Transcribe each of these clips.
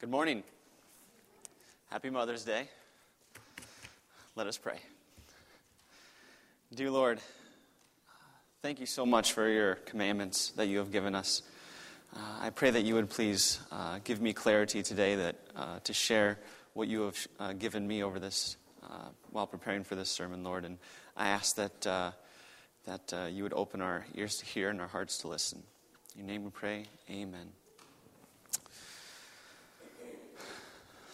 Good morning. Happy Mother's Day. Let us pray. Dear Lord, thank you so much for your commandments that you have given us. Uh, I pray that you would please uh, give me clarity today that uh, to share what you have uh, given me over this uh, while preparing for this sermon, Lord. And I ask that uh, that you would open our ears to hear and our hearts to listen. In your name we pray. Amen.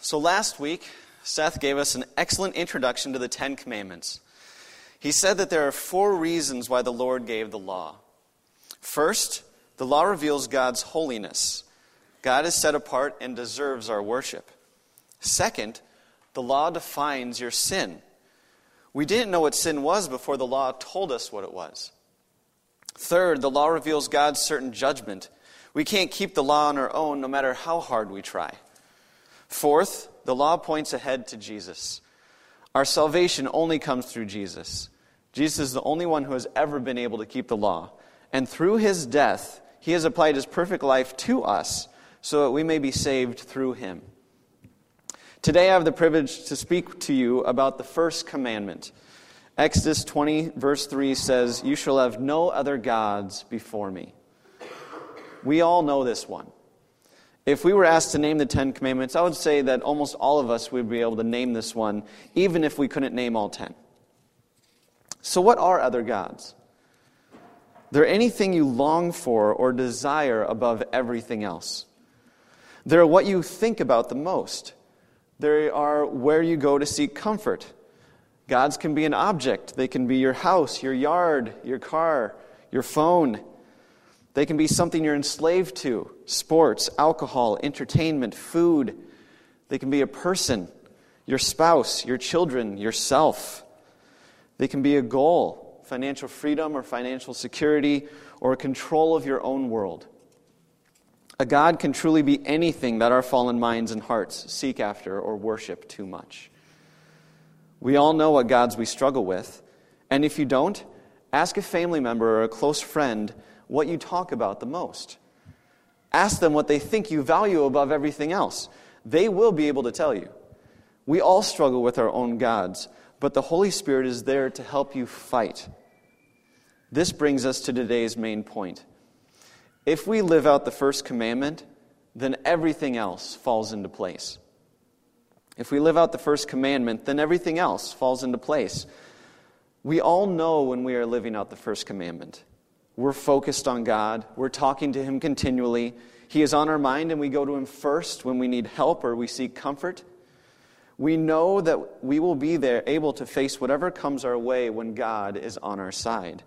So last week, Seth gave us an excellent introduction to the Ten Commandments. He said that there are four reasons why the Lord gave the law. First, the law reveals God's holiness. God is set apart and deserves our worship. Second, the law defines your sin. We didn't know what sin was before the law told us what it was. Third, the law reveals God's certain judgment. We can't keep the law on our own no matter how hard we try. Fourth, the law points ahead to Jesus. Our salvation only comes through Jesus. Jesus is the only one who has ever been able to keep the law. And through his death, he has applied his perfect life to us so that we may be saved through him. Today, I have the privilege to speak to you about the first commandment. Exodus 20, verse 3 says, You shall have no other gods before me. We all know this one. If we were asked to name the Ten Commandments, I would say that almost all of us would be able to name this one, even if we couldn't name all ten. So, what are other gods? They're anything you long for or desire above everything else. They're what you think about the most. They are where you go to seek comfort. Gods can be an object, they can be your house, your yard, your car, your phone. They can be something you're enslaved to sports, alcohol, entertainment, food. They can be a person, your spouse, your children, yourself. They can be a goal, financial freedom or financial security, or control of your own world. A God can truly be anything that our fallen minds and hearts seek after or worship too much. We all know what gods we struggle with, and if you don't, ask a family member or a close friend what you talk about the most. Ask them what they think you value above everything else. They will be able to tell you. We all struggle with our own gods, but the Holy Spirit is there to help you fight. This brings us to today's main point. If we live out the first commandment, then everything else falls into place. If we live out the first commandment, then everything else falls into place. We all know when we are living out the first commandment. We're focused on God. We're talking to Him continually. He is on our mind, and we go to Him first when we need help or we seek comfort. We know that we will be there able to face whatever comes our way when God is on our side.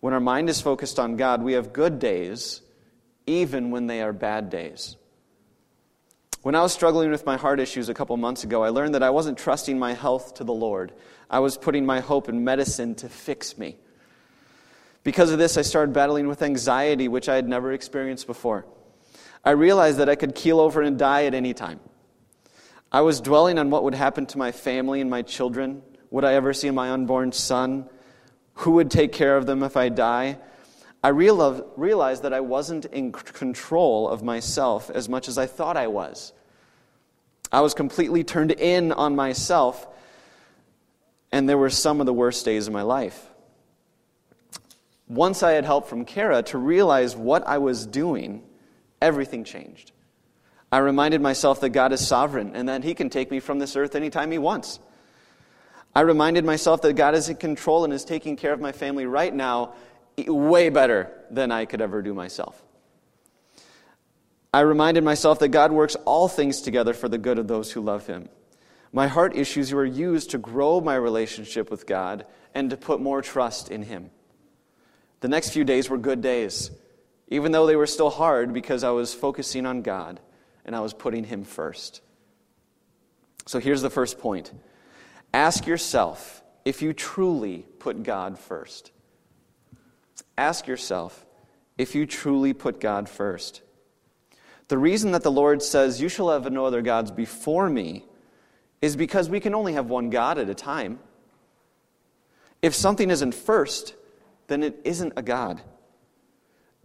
When our mind is focused on God, we have good days, even when they are bad days. When I was struggling with my heart issues a couple months ago, I learned that I wasn't trusting my health to the Lord. I was putting my hope in medicine to fix me. Because of this, I started battling with anxiety, which I had never experienced before. I realized that I could keel over and die at any time. I was dwelling on what would happen to my family and my children. Would I ever see my unborn son? Who would take care of them if I die? I realized that I wasn't in control of myself as much as I thought I was. I was completely turned in on myself, and there were some of the worst days of my life. Once I had help from Kara to realize what I was doing, everything changed. I reminded myself that God is sovereign and that He can take me from this earth anytime He wants. I reminded myself that God is in control and is taking care of my family right now way better than I could ever do myself. I reminded myself that God works all things together for the good of those who love Him. My heart issues were used to grow my relationship with God and to put more trust in Him. The next few days were good days, even though they were still hard because I was focusing on God and I was putting Him first. So here's the first point ask yourself if you truly put God first. Ask yourself if you truly put God first. The reason that the Lord says, You shall have no other gods before me, is because we can only have one God at a time. If something isn't first, then it isn't a God.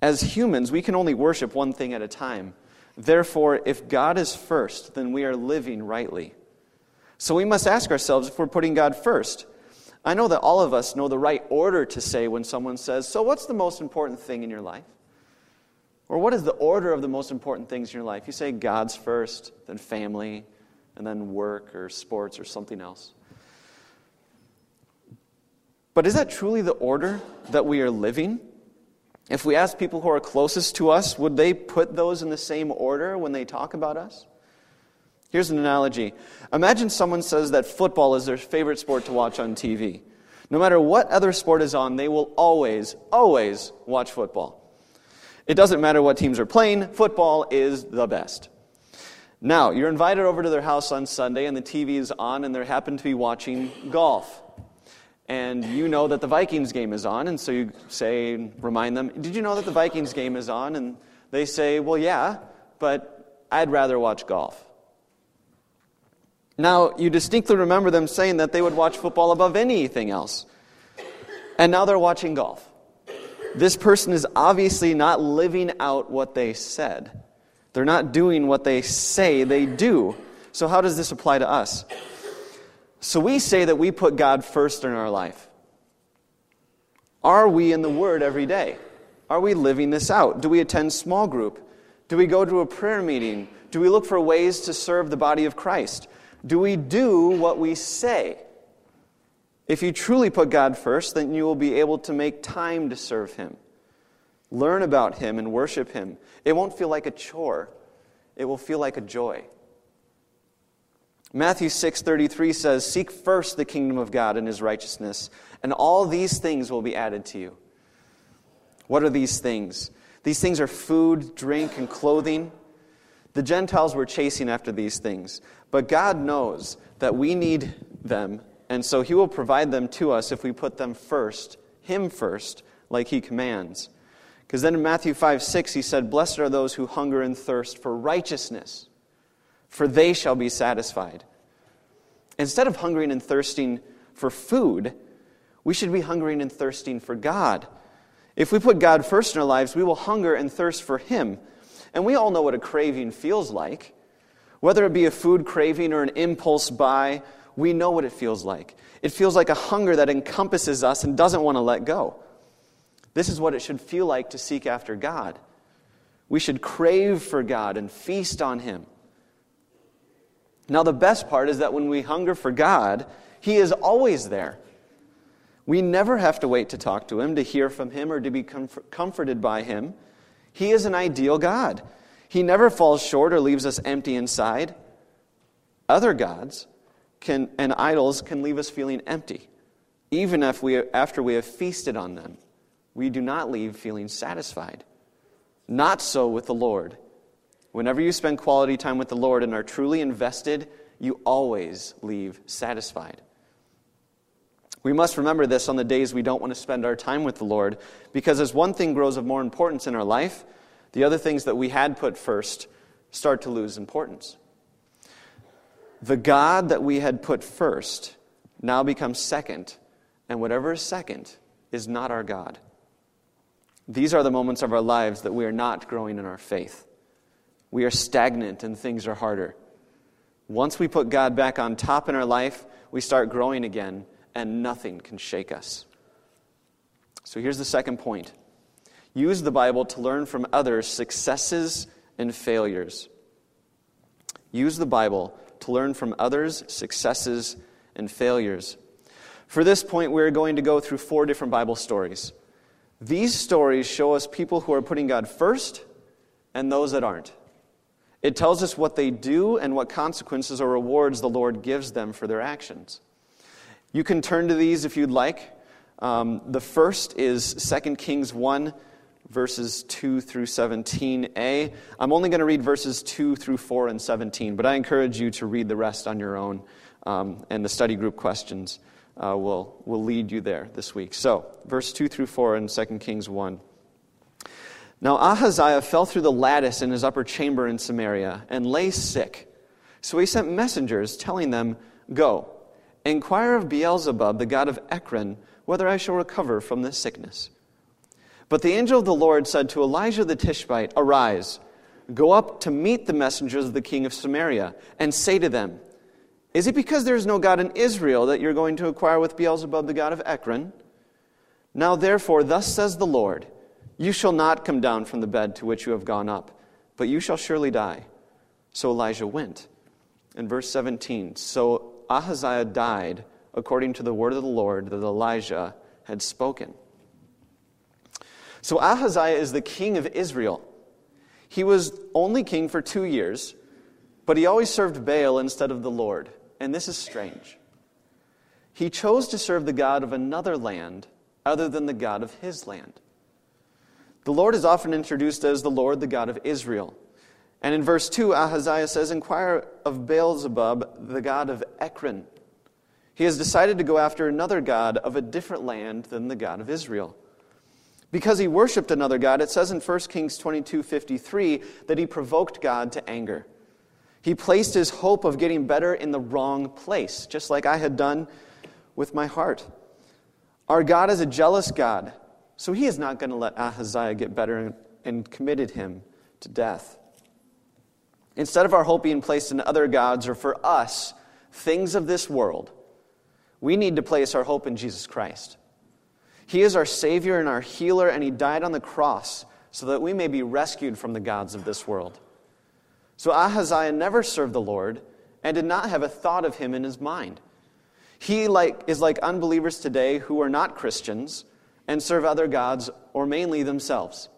As humans, we can only worship one thing at a time. Therefore, if God is first, then we are living rightly. So we must ask ourselves if we're putting God first. I know that all of us know the right order to say when someone says, So, what's the most important thing in your life? Or what is the order of the most important things in your life? You say God's first, then family, and then work or sports or something else. But is that truly the order that we are living? If we ask people who are closest to us, would they put those in the same order when they talk about us? Here's an analogy. Imagine someone says that football is their favorite sport to watch on TV. No matter what other sport is on, they will always, always watch football. It doesn't matter what teams are playing, football is the best. Now, you're invited over to their house on Sunday, and the TV is on, and they happen to be watching golf and you know that the Vikings game is on, and so you say, remind them, Did you know that the Vikings game is on? And they say, Well, yeah, but I'd rather watch golf. Now, you distinctly remember them saying that they would watch football above anything else. And now they're watching golf. This person is obviously not living out what they said. They're not doing what they say they do. So, how does this apply to us? So we say that we put God first in our life. Are we in the Word every day? Are we living this out? Do we attend small group? Do we go to a prayer meeting? Do we look for ways to serve the body of Christ? Do we do what we say? If you truly put God first, then you will be able to make time to serve Him, learn about Him, and worship Him. It won't feel like a chore, it will feel like a joy. Matthew 6:33 says, "Seek first the kingdom of God and his righteousness, and all these things will be added to you." What are these things? These things are food, drink, and clothing. The Gentiles were chasing after these things, but God knows that we need them, and so he will provide them to us if we put them first, him first, like he commands. Because then in Matthew 5 6, he said, Blessed are those who hunger and thirst for righteousness for they shall be satisfied. Instead of hungering and thirsting for food, we should be hungering and thirsting for God. If we put God first in our lives, we will hunger and thirst for Him. And we all know what a craving feels like. Whether it be a food craving or an impulse buy, we know what it feels like. It feels like a hunger that encompasses us and doesn't want to let go. This is what it should feel like to seek after God. We should crave for God and feast on Him. Now, the best part is that when we hunger for God, He is always there. We never have to wait to talk to Him, to hear from Him, or to be comf- comforted by Him. He is an ideal God. He never falls short or leaves us empty inside. Other gods can, and idols can leave us feeling empty, even if we, after we have feasted on them. We do not leave feeling satisfied. Not so with the Lord. Whenever you spend quality time with the Lord and are truly invested, you always leave satisfied. We must remember this on the days we don't want to spend our time with the Lord, because as one thing grows of more importance in our life, the other things that we had put first start to lose importance. The God that we had put first now becomes second, and whatever is second is not our God. These are the moments of our lives that we are not growing in our faith we are stagnant and things are harder. Once we put God back on top in our life, we start growing again, and nothing can shake us. So here's the second point use the Bible to learn from others' successes and failures. Use the Bible to learn from others' successes and failures. For this point, we're going to go through four different Bible stories. These stories show us people who are putting God first and those that aren't. It tells us what they do and what consequences or rewards the Lord gives them for their actions. You can turn to these if you'd like. Um, the first is 2 Kings 1, verses 2 through 17a. I'm only going to read verses 2 through 4 and 17, but I encourage you to read the rest on your own, um, and the study group questions uh, will, will lead you there this week. So, verse 2 through 4 in 2 Kings 1. Now Ahaziah fell through the lattice in his upper chamber in Samaria and lay sick. So he sent messengers telling them, Go, inquire of Beelzebub, the god of Ekron, whether I shall recover from this sickness. But the angel of the Lord said to Elijah the Tishbite, Arise, Go up to meet the messengers of the king of Samaria, and say to them, Is it because there is no God in Israel that you're going to inquire with Beelzebub, the god of Ekron? Now therefore, thus says the Lord, You shall not come down from the bed to which you have gone up, but you shall surely die. So Elijah went. In verse 17, so Ahaziah died according to the word of the Lord that Elijah had spoken. So Ahaziah is the king of Israel. He was only king for two years, but he always served Baal instead of the Lord. And this is strange. He chose to serve the God of another land other than the God of his land. The Lord is often introduced as the Lord, the God of Israel. And in verse 2, Ahaziah says, Inquire of Beelzebub, the God of Ekron. He has decided to go after another God of a different land than the God of Israel. Because he worshiped another God, it says in 1 Kings 22 53 that he provoked God to anger. He placed his hope of getting better in the wrong place, just like I had done with my heart. Our God is a jealous God, so he is not going to let Ahaziah get better and committed him to death. Instead of our hope being placed in other gods or for us, things of this world, we need to place our hope in Jesus Christ. He is our Savior and our healer, and He died on the cross so that we may be rescued from the gods of this world. So Ahaziah never served the Lord and did not have a thought of Him in his mind. He like, is like unbelievers today who are not Christians and serve other gods or mainly themselves.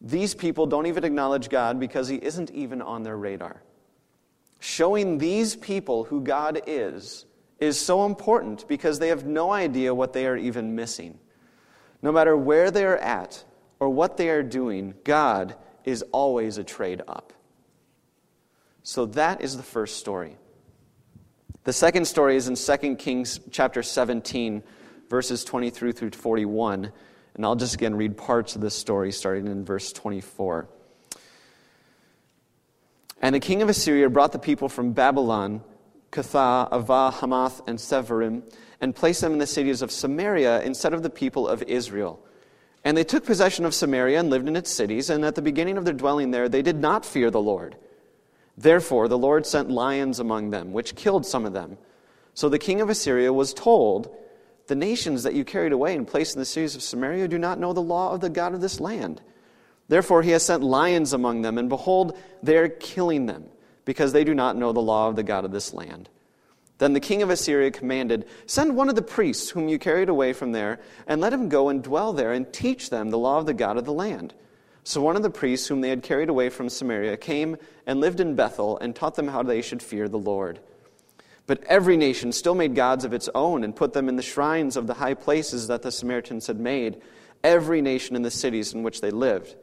These people don't even acknowledge God because He isn't even on their radar. Showing these people who God is is so important because they have no idea what they are even missing. No matter where they are at or what they are doing, God is always a trade up. So that is the first story. The second story is in 2 Kings chapter 17, verses 23 through 41. And I'll just again read parts of this story starting in verse 24. And the king of Assyria brought the people from Babylon Cuthah, Avva, Hamath, and Sepharvaim, and placed them in the cities of Samaria instead of the people of Israel. And they took possession of Samaria and lived in its cities, and at the beginning of their dwelling there, they did not fear the Lord. Therefore, the Lord sent lions among them, which killed some of them. So the king of Assyria was told, The nations that you carried away and placed in the cities of Samaria do not know the law of the God of this land. Therefore, he has sent lions among them, and behold, they are killing them because they do not know the law of the God of this land. Then the king of Assyria commanded, Send one of the priests whom you carried away from there, and let him go and dwell there, and teach them the law of the God of the land. So one of the priests whom they had carried away from Samaria came and lived in Bethel, and taught them how they should fear the Lord. But every nation still made gods of its own, and put them in the shrines of the high places that the Samaritans had made, every nation in the cities in which they lived.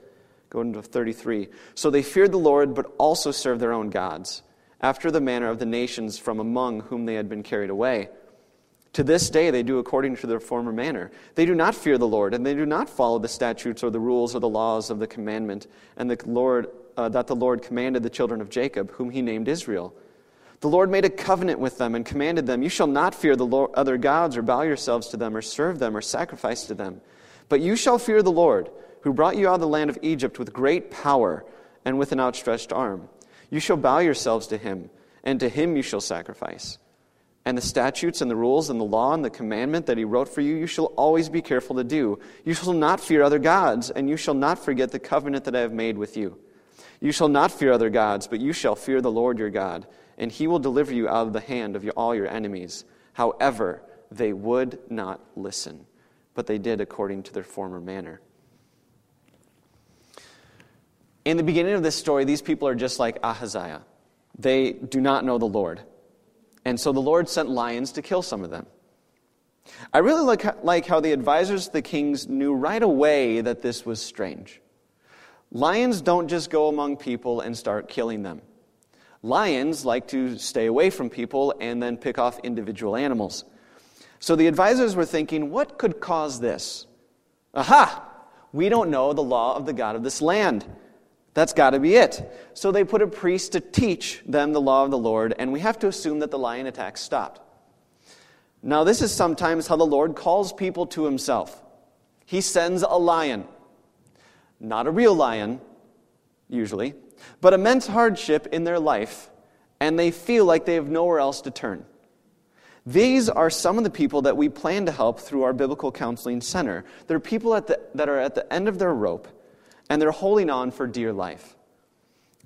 Go into 33. So they feared the Lord, but also served their own gods, after the manner of the nations from among whom they had been carried away. To this day they do according to their former manner. They do not fear the Lord, and they do not follow the statutes or the rules or the laws of the commandment and the Lord, uh, that the Lord commanded the children of Jacob, whom he named Israel. The Lord made a covenant with them and commanded them, You shall not fear the Lord, other gods or bow yourselves to them or serve them or sacrifice to them, but you shall fear the Lord who brought you out of the land of Egypt with great power and with an outstretched arm. You shall bow yourselves to him, and to him you shall sacrifice. And the statutes and the rules and the law and the commandment that he wrote for you, you shall always be careful to do. You shall not fear other gods, and you shall not forget the covenant that I have made with you. You shall not fear other gods, but you shall fear the Lord your God, and he will deliver you out of the hand of all your enemies. However, they would not listen, but they did according to their former manner. In the beginning of this story, these people are just like Ahaziah. They do not know the Lord. And so the Lord sent lions to kill some of them. I really like, like how the advisors of the kings knew right away that this was strange. Lions don't just go among people and start killing them. Lions like to stay away from people and then pick off individual animals. So the advisors were thinking, what could cause this? Aha! We don't know the law of the God of this land. That's got to be it. So they put a priest to teach them the law of the Lord, and we have to assume that the lion attack stopped. Now, this is sometimes how the Lord calls people to himself. He sends a lion, not a real lion. usually, but immense hardship in their life, and they feel like they have nowhere else to turn. These are some of the people that we plan to help through our Biblical Counseling Center. They're people the, that are at the end of their rope, and they're holding on for dear life.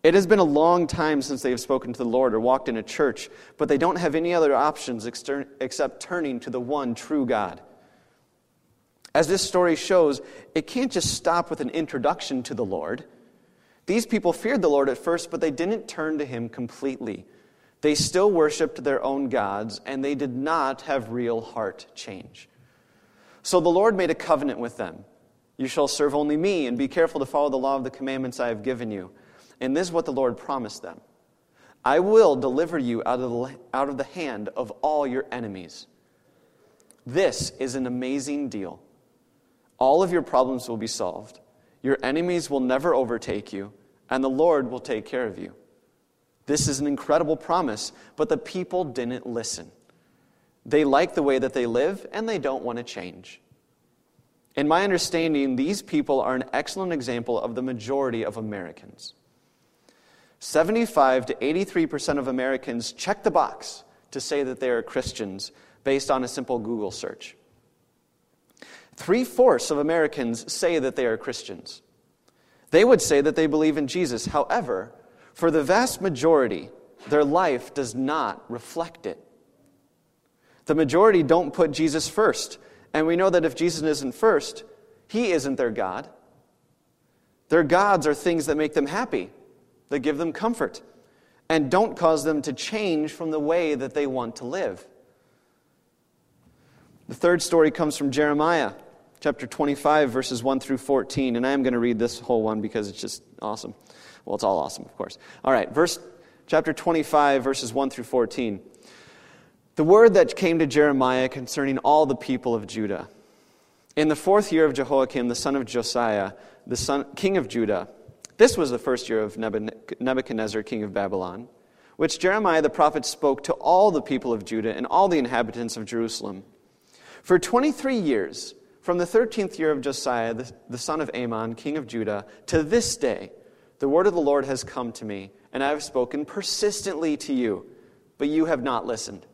It has been a long time since they have spoken to the Lord or walked in a church, but they don't have any other options except turning to the one true God. As this story shows, it can't just stop with an introduction to the Lord. These people feared the Lord at first, but they didn't turn to him completely. They still worshiped their own gods, and they did not have real heart change. So the Lord made a covenant with them. You shall serve only me, and be careful to follow the law of the commandments I have given you. And this is what the Lord promised them I will deliver you out of the, out of the hand of all your enemies. This is an amazing deal. All of your problems will be solved. Your enemies will never overtake you, and the Lord will take care of you. This is an incredible promise, but the people didn't listen. They like the way that they live, and they don't want to change. In my understanding, these people are an excellent example of the majority of Americans. 75 to 83% of Americans check the box to say that they are Christians based on a simple Google search. Three fourths of Americans say that they are Christians. They would say that they believe in Jesus. However, for the vast majority, their life does not reflect it. The majority don't put Jesus first. And we know that if Jesus isn't first, he isn't their God. Their gods are things that make them happy that give them comfort and don't cause them to change from the way that they want to live. The third story comes from Jeremiah, chapter 25, verses 1 through 14. And I am going to read this whole one because it's just awesome. Well, it's all awesome, of course. All right, verse, chapter 25, verses 1 through 14. The word that came to Jeremiah concerning all the people of Judah. In the fourth year of Jehoiakim, the son of Josiah, the son, king of Judah, this was the first year of Nebuchadnezzar, king of Babylon, which Jeremiah the prophet spoke to all the people of Judah and all the inhabitants of Jerusalem. For 23 years, from the 13th year of Josiah, the, son of Amon, king of Judah, to this day, the word of the Lord has come to me, and I have spoken persistently to you, but you have not listened.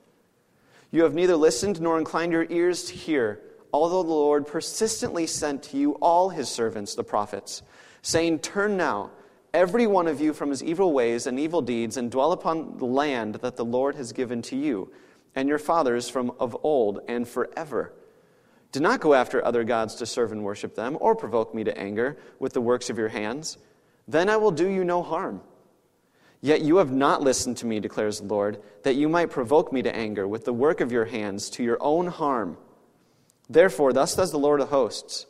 You have neither listened nor inclined your ears to hear, although the Lord persistently sent to you all his servants, the prophets saying, Turn now, every one of you, from his evil ways and evil deeds, and dwell upon the land that the Lord has given to you and your fathers from of old and forever. Do not go after other gods to serve and worship them, or provoke me to anger with the works of your hands. Then I will do you no harm. Yet you have not listened to me, declares the Lord, that you might provoke me to anger with the work of your hands to your own harm. Therefore, thus says the Lord of hosts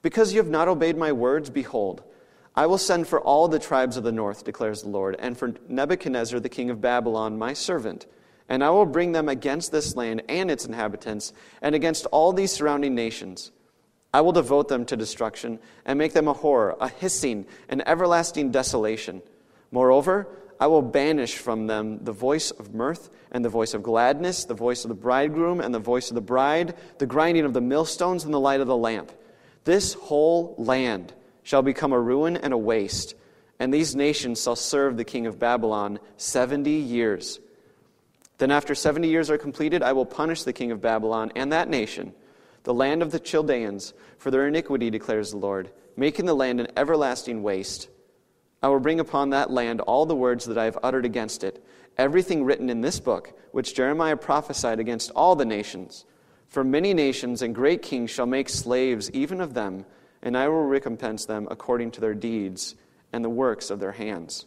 Because you have not obeyed my words, behold, I will send for all the tribes of the north, declares the Lord, and for Nebuchadnezzar, the king of Babylon, my servant. And I will bring them against this land and its inhabitants, and against all these surrounding nations. I will devote them to destruction, and make them a horror, a hissing, an everlasting desolation. Moreover, I will banish from them the voice of mirth, and the voice of gladness, the voice of the bridegroom, and the voice of the bride, the grinding of the millstones, and the light of the lamp. This whole land shall become a ruin and a waste, and these nations shall serve the king of Babylon 70 years. Then, after 70 years are completed, I will punish the king of Babylon and that nation, the land of the Chaldeans, for their iniquity, declares the Lord, making the land an everlasting waste. I will bring upon that land all the words that I have uttered against it, everything written in this book, which Jeremiah prophesied against all the nations. For many nations and great kings shall make slaves even of them and I will recompense them according to their deeds and the works of their hands.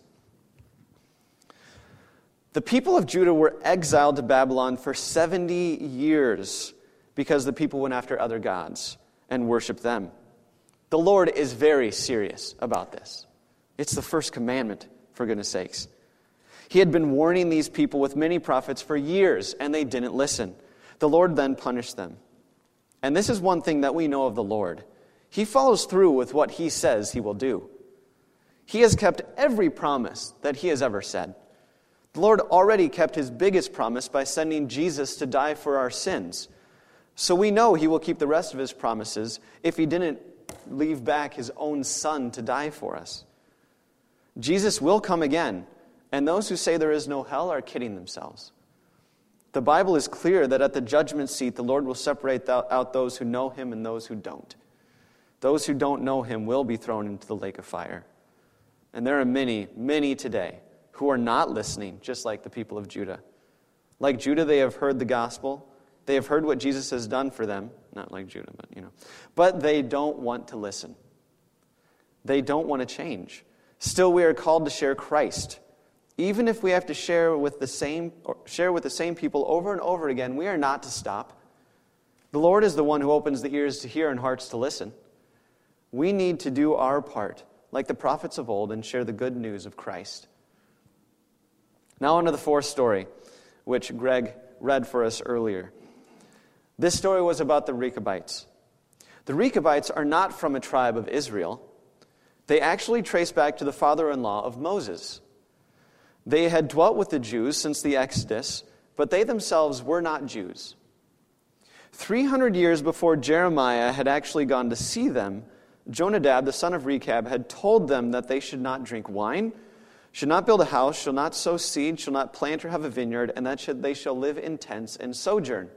The people of Judah were exiled to Babylon for 70 years because the people went after other gods and worshiped them. The Lord is very serious about this. It's the first commandment, for goodness sakes. He had been warning these people with many prophets for years, and they didn't listen. The Lord then punished them. And this is one thing that we know of the Lord he follows through with what he says he will do. He has kept every promise that he has ever said. The Lord already kept his biggest promise by sending Jesus to die for our sins. So we know he will keep the rest of his promises if he didn't leave back his own son to die for us. Jesus will come again, and those who say there is no hell are kidding themselves. The Bible is clear that at the judgment seat, the Lord will separate out those who know him and those who don't. Those who don't know him will be thrown into the lake of fire. And there are many, many today who are not listening, just like the people of Judah. Like Judah, they have heard the gospel. They have heard what Jesus has done for them. Not like Judah, but you know. But they don't want to listen. They don't want to change. Still, we are called to share Christ. Even if we have to share with the same, share with the same people over and over again, we are not to stop. The Lord is the one who opens the ears to hear and hearts to listen. We need to do our part, like the prophets of old, and share the good news of Christ. Now, on to the fourth story, which Greg read for us earlier. This story was about the Rechabites. The Rechabites are not from a tribe of Israel. They actually trace back to the father in law of Moses. They had dwelt with the Jews since the Exodus, but they themselves were not Jews. 300 years before Jeremiah had actually gone to see them, Jonadab, the son of Rechab, had told them that they should not drink wine, should not build a house, shall not sow seed, shall not plant or have a vineyard, and that should, they shall live in tents and sojourn.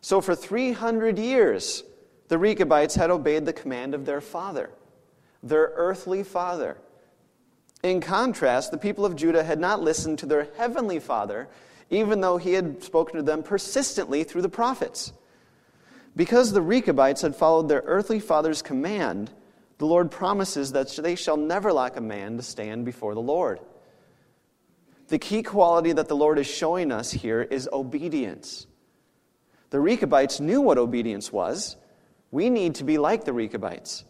So for 300 years, the Rechabites had obeyed the command of their father their earthly father. In contrast, the people of Judah had not listened to their heavenly father, even though he had spoken to them persistently through the prophets. Because the Rechabites had followed their earthly father's command, the Lord promises that they shall never lack a man to stand before the Lord. The key quality that the Lord is showing us here is obedience. The Rechabites knew what obedience was. We need to be like the Rechabites.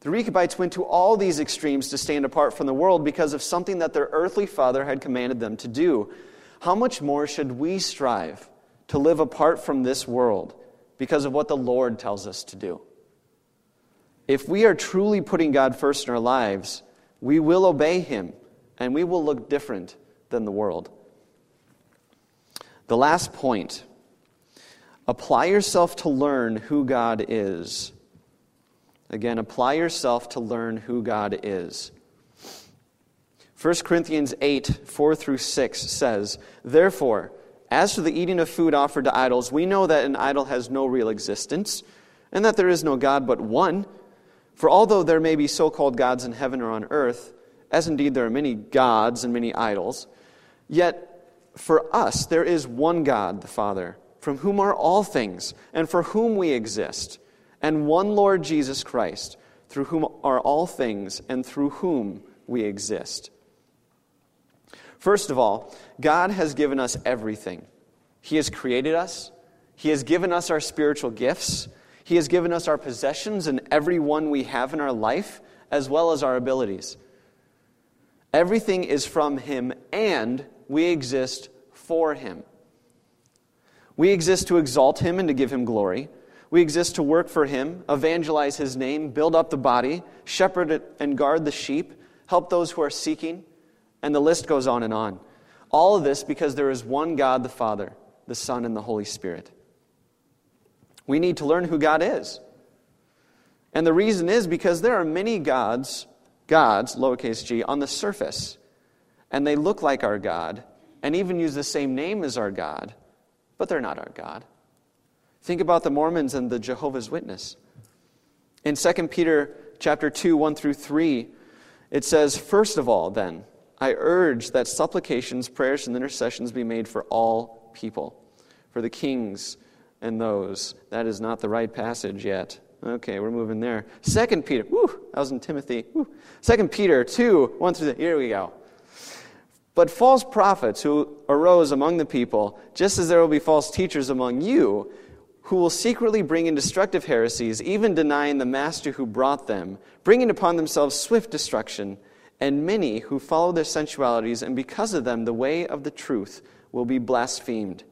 The Rechabites went to all these extremes to stand apart from the world because of something that their earthly father had commanded them to do. How much more should we strive to live apart from this world because of what the Lord tells us to do? If we are truly putting God first in our lives, we will obey Him and we will look different than the world. The last point apply yourself to learn who God is. Again, apply yourself to learn who God is. 1 Corinthians 8, 4 through 6 says, Therefore, as for the eating of food offered to idols, we know that an idol has no real existence, and that there is no God but one. For although there may be so called gods in heaven or on earth, as indeed there are many gods and many idols, yet for us there is one God, the Father, from whom are all things, and for whom we exist and one Lord Jesus Christ, through whom are all things and through whom we exist. First of all, God has given us everything. He has created us, He has given us our spiritual gifts, He has given us our possessions and every one we have in our life, as well as our abilities. Everything is from Him, and we exist for Him. We exist to exalt Him and to give Him glory. We exist to work for Him, evangelize His name, build up the body, shepherd and guard the sheep, help those who are seeking, and the list goes on and on. All of this because there is one God, the Father, the Son, and the Holy Spirit. We need to learn who God is. And the reason is because there are many gods, gods, lowercase g, on the surface. And they look like our God and even use the same name as our God, but they're not our God. Think about the Mormons and the Jehovah's Witness. In 2 Peter chapter 2, 1 through 3, it says, First of all, then, I urge that supplications, prayers, and intercessions be made for all people, for the kings and those. That is not the right passage yet. Okay, we're moving there. Second Peter, whoo, that was in Timothy. Second Peter 2, 1 through the, here we go. But false prophets who arose among the people, just as there will be false teachers among you, who will secretly bring in destructive heresies, even denying the master who brought them, bringing upon themselves swift destruction, and many who follow their sensualities, and because of them the way of the truth will be blasphemed.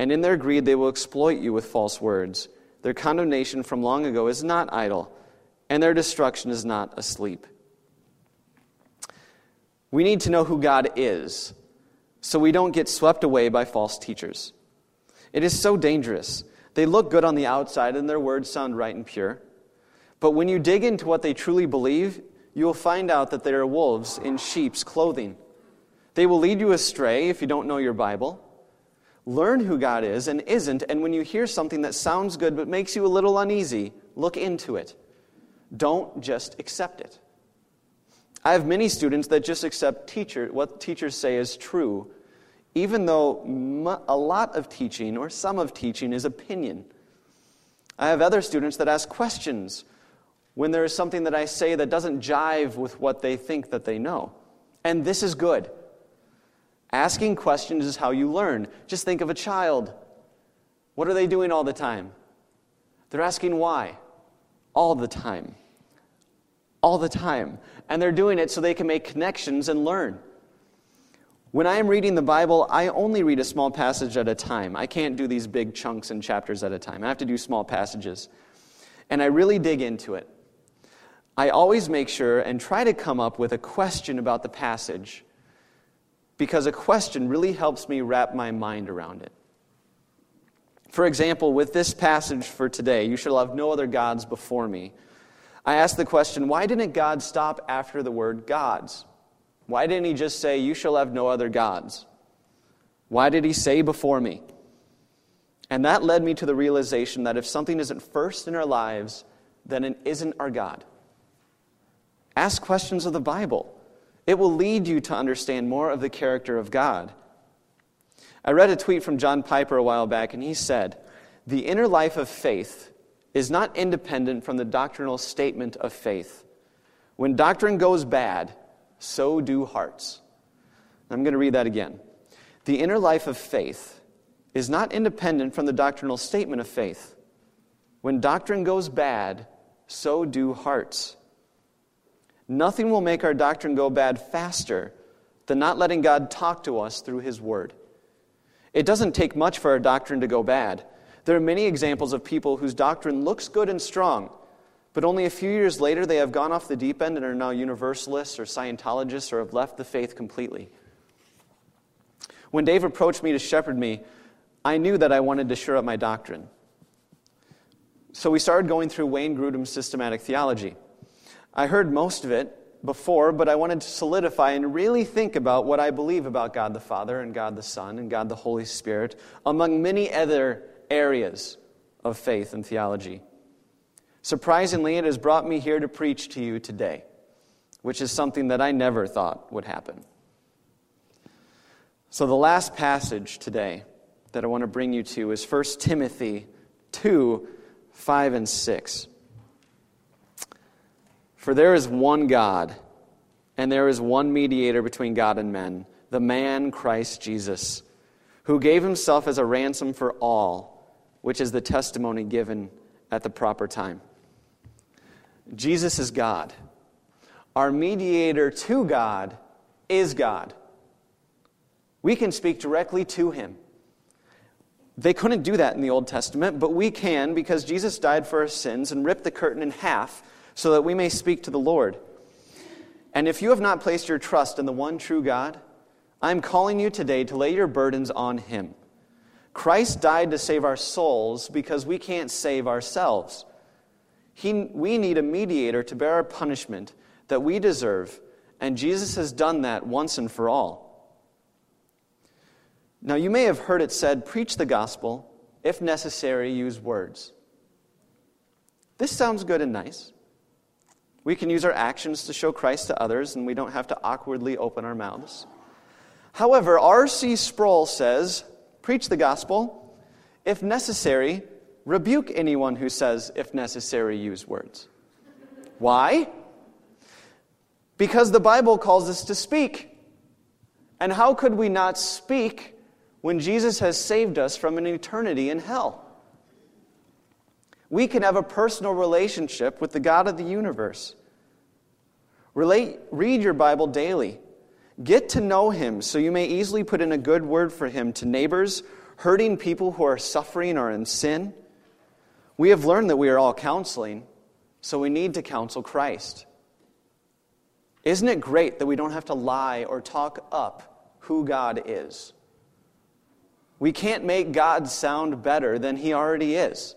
And in their greed they will exploit you with false words. Their condemnation from long ago is not idle, and their destruction is not asleep. We need to know who God is so we don't get swept away by false teachers. It is so dangerous. They look good on the outside and their words sound right and pure. But when you dig into what they truly believe, you will find out that they are wolves in sheep's clothing. They will lead you astray if you don't know your Bible. Learn who God is and isn't, and when you hear something that sounds good but makes you a little uneasy, look into it. Don't just accept it. I have many students that just accept teacher, what teachers say is true, even though a lot of teaching or some of teaching is opinion. I have other students that ask questions when there is something that I say that doesn't jive with what they think that they know. And this is good. Asking questions is how you learn. Just think of a child. What are they doing all the time? They're asking why all the time. All the time. And they're doing it so they can make connections and learn. When I am reading the Bible, I only read a small passage at a time. I can't do these big chunks and chapters at a time. I have to do small passages. And I really dig into it. I always make sure and try to come up with a question about the passage because a question really helps me wrap my mind around it. For example, with this passage for today, you shall have no other gods before me. I ask the question why didn't God stop after the word gods? Why didn't he just say, You shall have no other gods? Why did he say before me? And that led me to the realization that if something isn't first in our lives, then it isn't our God. Ask questions of the Bible. It will lead you to understand more of the character of God. I read a tweet from John Piper a while back, and he said, The inner life of faith is not independent from the doctrinal statement of faith. When doctrine goes bad, so do hearts. I'm going to read that again. The inner life of faith is not independent from the doctrinal statement of faith. When doctrine goes bad, so do hearts. Nothing will make our doctrine go bad faster than not letting God talk to us through His Word. It doesn't take much for our doctrine to go bad. There are many examples of people whose doctrine looks good and strong, but only a few years later they have gone off the deep end and are now Universalists or Scientologists or have left the faith completely. When Dave approached me to shepherd me, I knew that I wanted to shore up my doctrine. So we started going through Wayne Grudem's systematic theology. I heard most of it before, but I wanted to solidify and really think about what I believe about God the Father and God the Son and God the Holy Spirit, among many other areas of faith and theology. Surprisingly, it has brought me here to preach to you today, which is something that I never thought would happen. So, the last passage today that I want to bring you to is 1 Timothy 2 5 and 6. For there is one God, and there is one mediator between God and men, the man Christ Jesus, who gave himself as a ransom for all, which is the testimony given at the proper time. Jesus is God. Our mediator to God is God. We can speak directly to him. They couldn't do that in the Old Testament, but we can because Jesus died for our sins and ripped the curtain in half so that we may speak to the Lord. And if you have not placed your trust in the one true God, I'm calling you today to lay your burdens on Him. Christ died to save our souls because we can't save ourselves. He, we need a mediator to bear our punishment that we deserve, and Jesus has done that once and for all. Now, you may have heard it said, preach the gospel, if necessary, use words. This sounds good and nice. We can use our actions to show Christ to others, and we don't have to awkwardly open our mouths. However, R.C. Sproul says preach the gospel. If necessary, rebuke anyone who says, if necessary, use words. Why? Because the Bible calls us to speak. And how could we not speak when Jesus has saved us from an eternity in hell? We can have a personal relationship with the God of the universe. Relate, read your Bible daily. Get to know Him so you may easily put in a good word for Him to neighbors, hurting people who are suffering or in sin. We have learned that we are all counseling, so we need to counsel Christ. Isn't it great that we don't have to lie or talk up who God is? We can't make God sound better than He already is.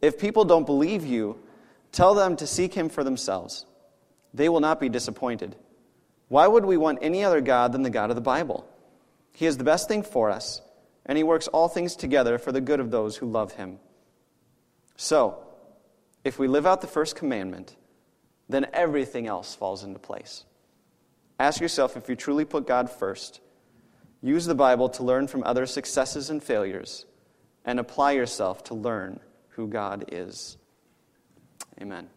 If people don't believe you, tell them to seek Him for themselves. they will not be disappointed. Why would we want any other God than the God of the Bible? He is the best thing for us, and He works all things together for the good of those who love Him. So, if we live out the first commandment, then everything else falls into place. Ask yourself if you truly put God first. Use the Bible to learn from other successes and failures, and apply yourself to learn who God is. Amen.